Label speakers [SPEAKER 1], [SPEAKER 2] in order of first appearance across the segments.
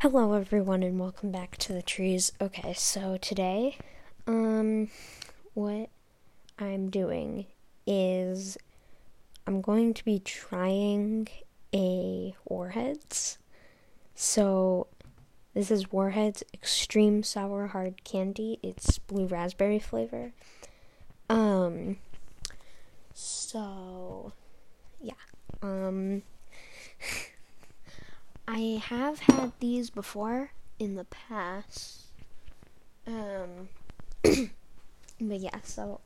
[SPEAKER 1] Hello everyone and welcome back to the trees. Okay, so today um what I'm doing is I'm going to be trying a Warheads. So this is Warheads Extreme Sour Hard Candy. It's blue raspberry flavor. Um so yeah. Um I have had these before in the past. Um, but yeah, so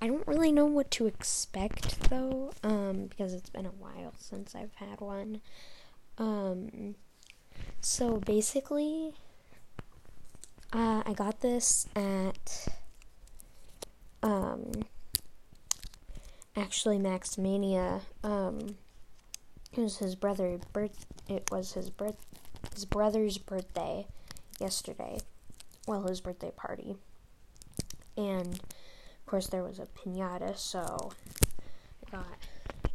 [SPEAKER 1] I don't really know what to expect though, um, because it's been a while since I've had one. Um, so basically, uh, I got this at, um, actually Maxmania, um, it was his brother birth. It was his birth. His brother's birthday yesterday. Well, his birthday party. And of course, there was a pinata, so I got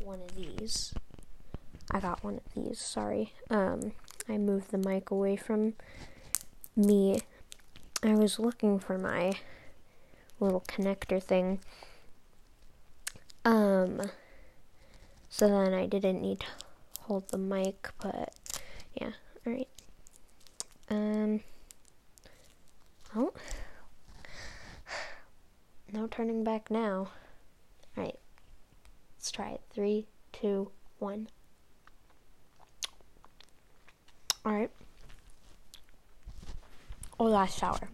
[SPEAKER 1] one of these. I got one of these. Sorry. Um, I moved the mic away from me. I was looking for my little connector thing. Um, so then I didn't need hold the mic, but yeah, alright. Um, oh, no turning back now. Alright, let's try it. Three, two, one. Alright. Oh, last shower.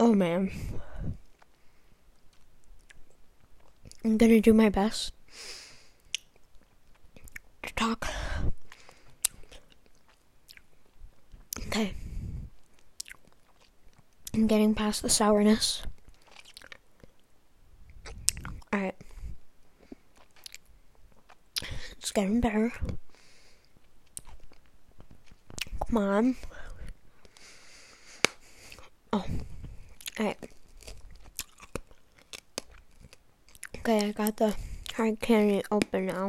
[SPEAKER 1] Oh man. I'm gonna do my best talk. Okay. I'm getting past the sourness. Alright. It's getting better. Come on. Oh. Alright. Okay, I got the hard candy open now.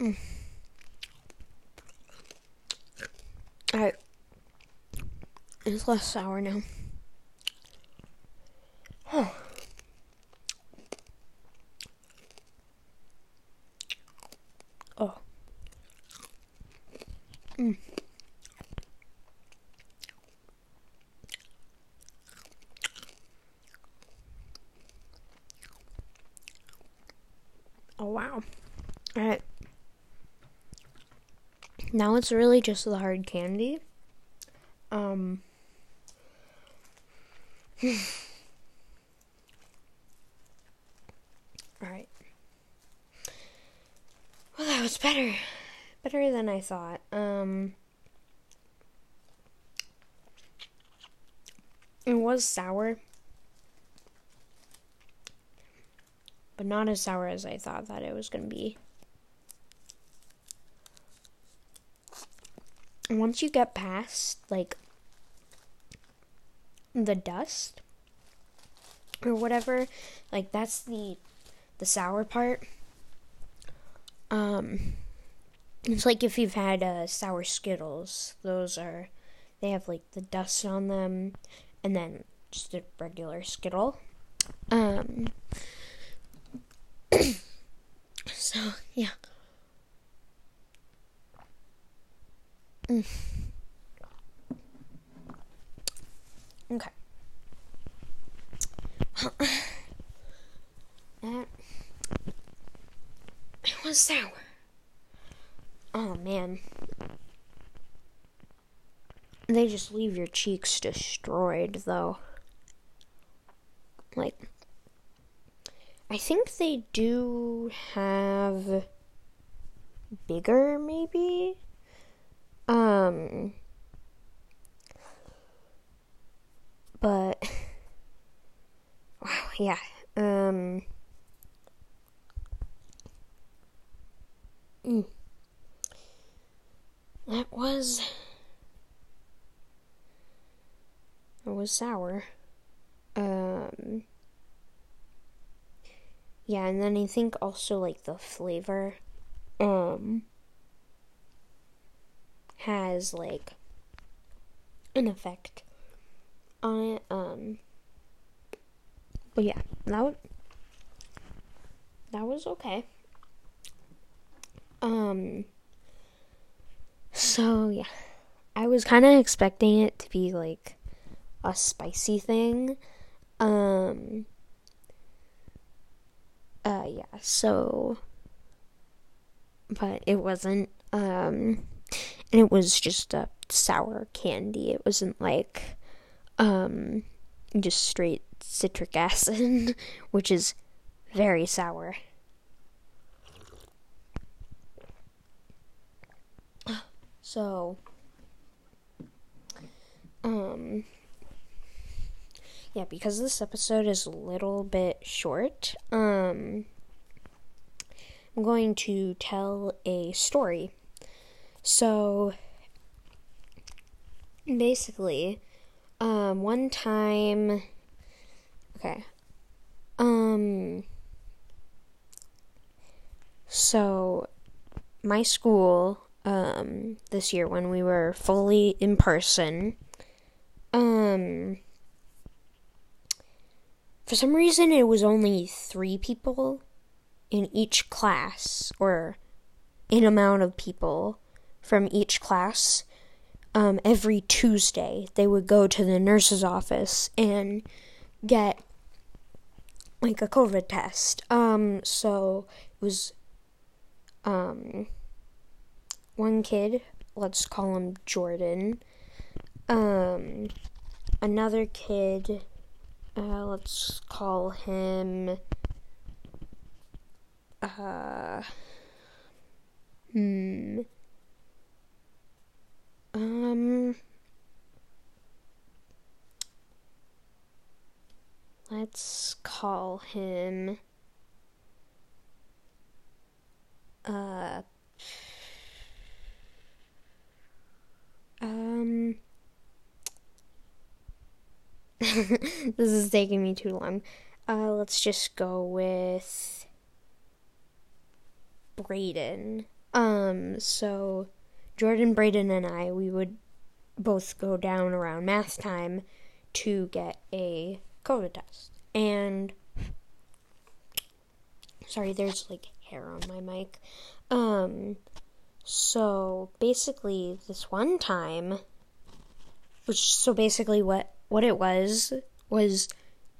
[SPEAKER 1] Mm. It's less sour now. Oh. Oh. Mm. Oh wow. Alright. Now it's really just the hard candy. Um. Alright. Well, that was better. Better than I thought. Um. It was sour. But not as sour as I thought that it was going to be. Once you get past like the dust or whatever, like that's the the sour part. Um it's like if you've had uh, sour Skittles, those are they have like the dust on them and then just a regular Skittle. Um so yeah. Mm. Okay. it was sour. Oh man. They just leave your cheeks destroyed though. Like I think they do have bigger maybe um, but wow, yeah. Um, mm, that was it was sour. Um, yeah, and then I think also like the flavor um has like an effect on it. Um, but yeah, that that was okay. Um, so yeah, I was kind of expecting it to be like a spicy thing. Um, uh, yeah, so, but it wasn't. Um, and it was just a sour candy. It wasn't like um just straight citric acid, which is very sour. So um yeah, because this episode is a little bit short, um I'm going to tell a story. So basically, um, one time, okay, um, so my school, um, this year when we were fully in person, um, for some reason it was only three people in each class, or an amount of people from each class um, every Tuesday, they would go to the nurse's office and get like a COVID test. Um, so it was um, one kid, let's call him Jordan. Um, another kid, uh, let's call him. Uh, hmm. Um, let's call him. Uh, um, this is taking me too long. Uh, let's just go with Braden. Um, so Jordan, Braden, and I, we would both go down around math time to get a COVID test. And sorry, there's like hair on my mic. Um, so basically, this one time, which so basically what what it was was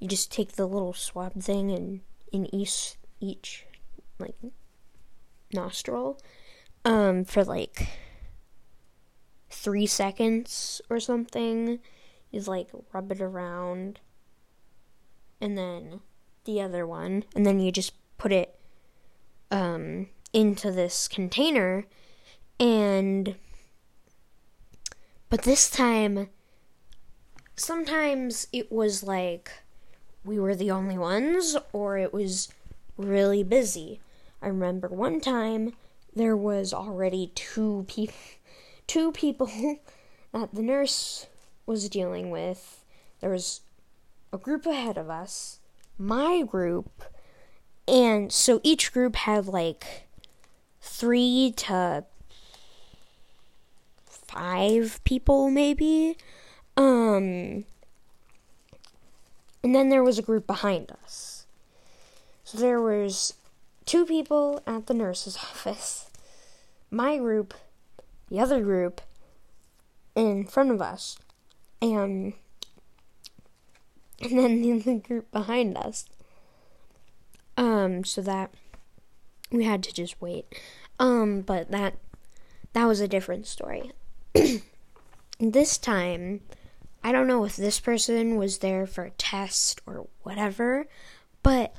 [SPEAKER 1] you just take the little swab thing and in each each like nostril um for like three seconds or something. Is like rub it around, and then the other one, and then you just put it um, into this container, and but this time, sometimes it was like we were the only ones, or it was really busy. I remember one time there was already two people two people that the nurse was dealing with. There was a group ahead of us, my group, and so each group had like three to five people, maybe. Um, and then there was a group behind us. So there was two people at the nurse's office, my group, the other group in front of us, and and then the group behind us. Um, so that we had to just wait. Um, but that that was a different story. this time, I don't know if this person was there for a test or whatever, but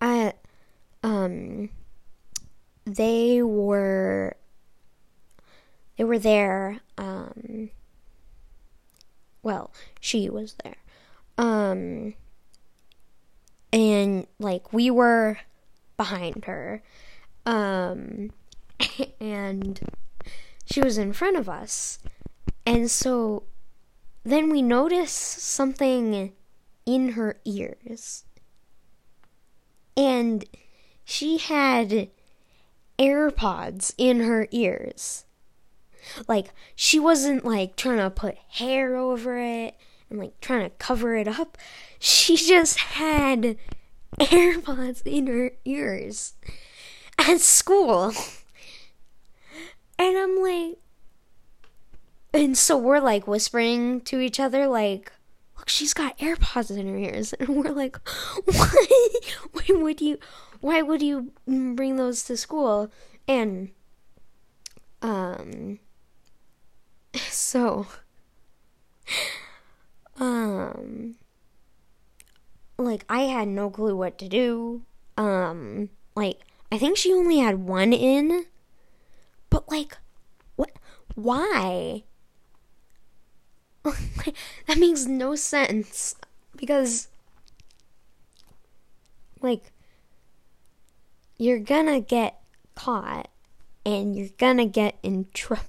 [SPEAKER 1] I um they were they were there um well she was there. Um and like we were behind her. Um and she was in front of us. And so then we notice something in her ears. And she had AirPods in her ears. Like, she wasn't like trying to put hair over it and like trying to cover it up. She just had AirPods in her ears at school. And I'm like, and so we're like whispering to each other, like, look, she's got AirPods in her ears. And we're like, why, why would you, why would you bring those to school? And, um, so, um, like, I had no clue what to do. Um, like, I think she only had one in, but like, what, why? that makes no sense because like you're gonna get caught and you're gonna get in trouble.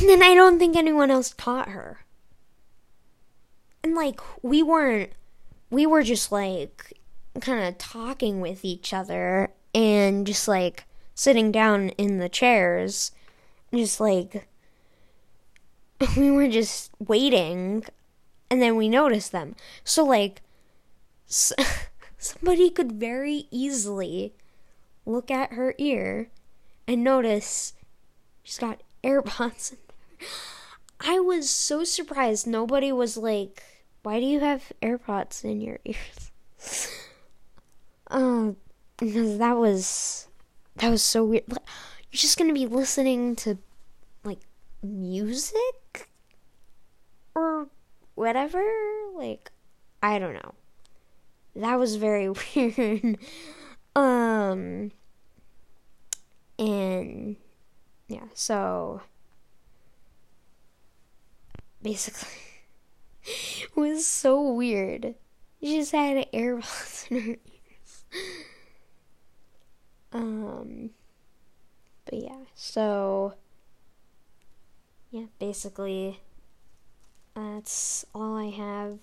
[SPEAKER 1] And then I don't think anyone else taught her. And like we weren't we were just like kind of talking with each other and just like sitting down in the chairs just like we were just waiting and then we noticed them. So, like, somebody could very easily look at her ear and notice she's got AirPods. I was so surprised nobody was like, Why do you have AirPods in your ears? um, because that was that was so weird. You're just gonna be listening to like music or whatever. Like, I don't know. That was very weird. um, and yeah, so basically, it was so weird. She just had AirPods in her ears. Um, but yeah, so yeah, basically that's all I have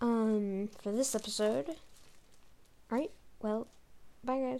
[SPEAKER 1] um for this episode. Alright, well, bye guys.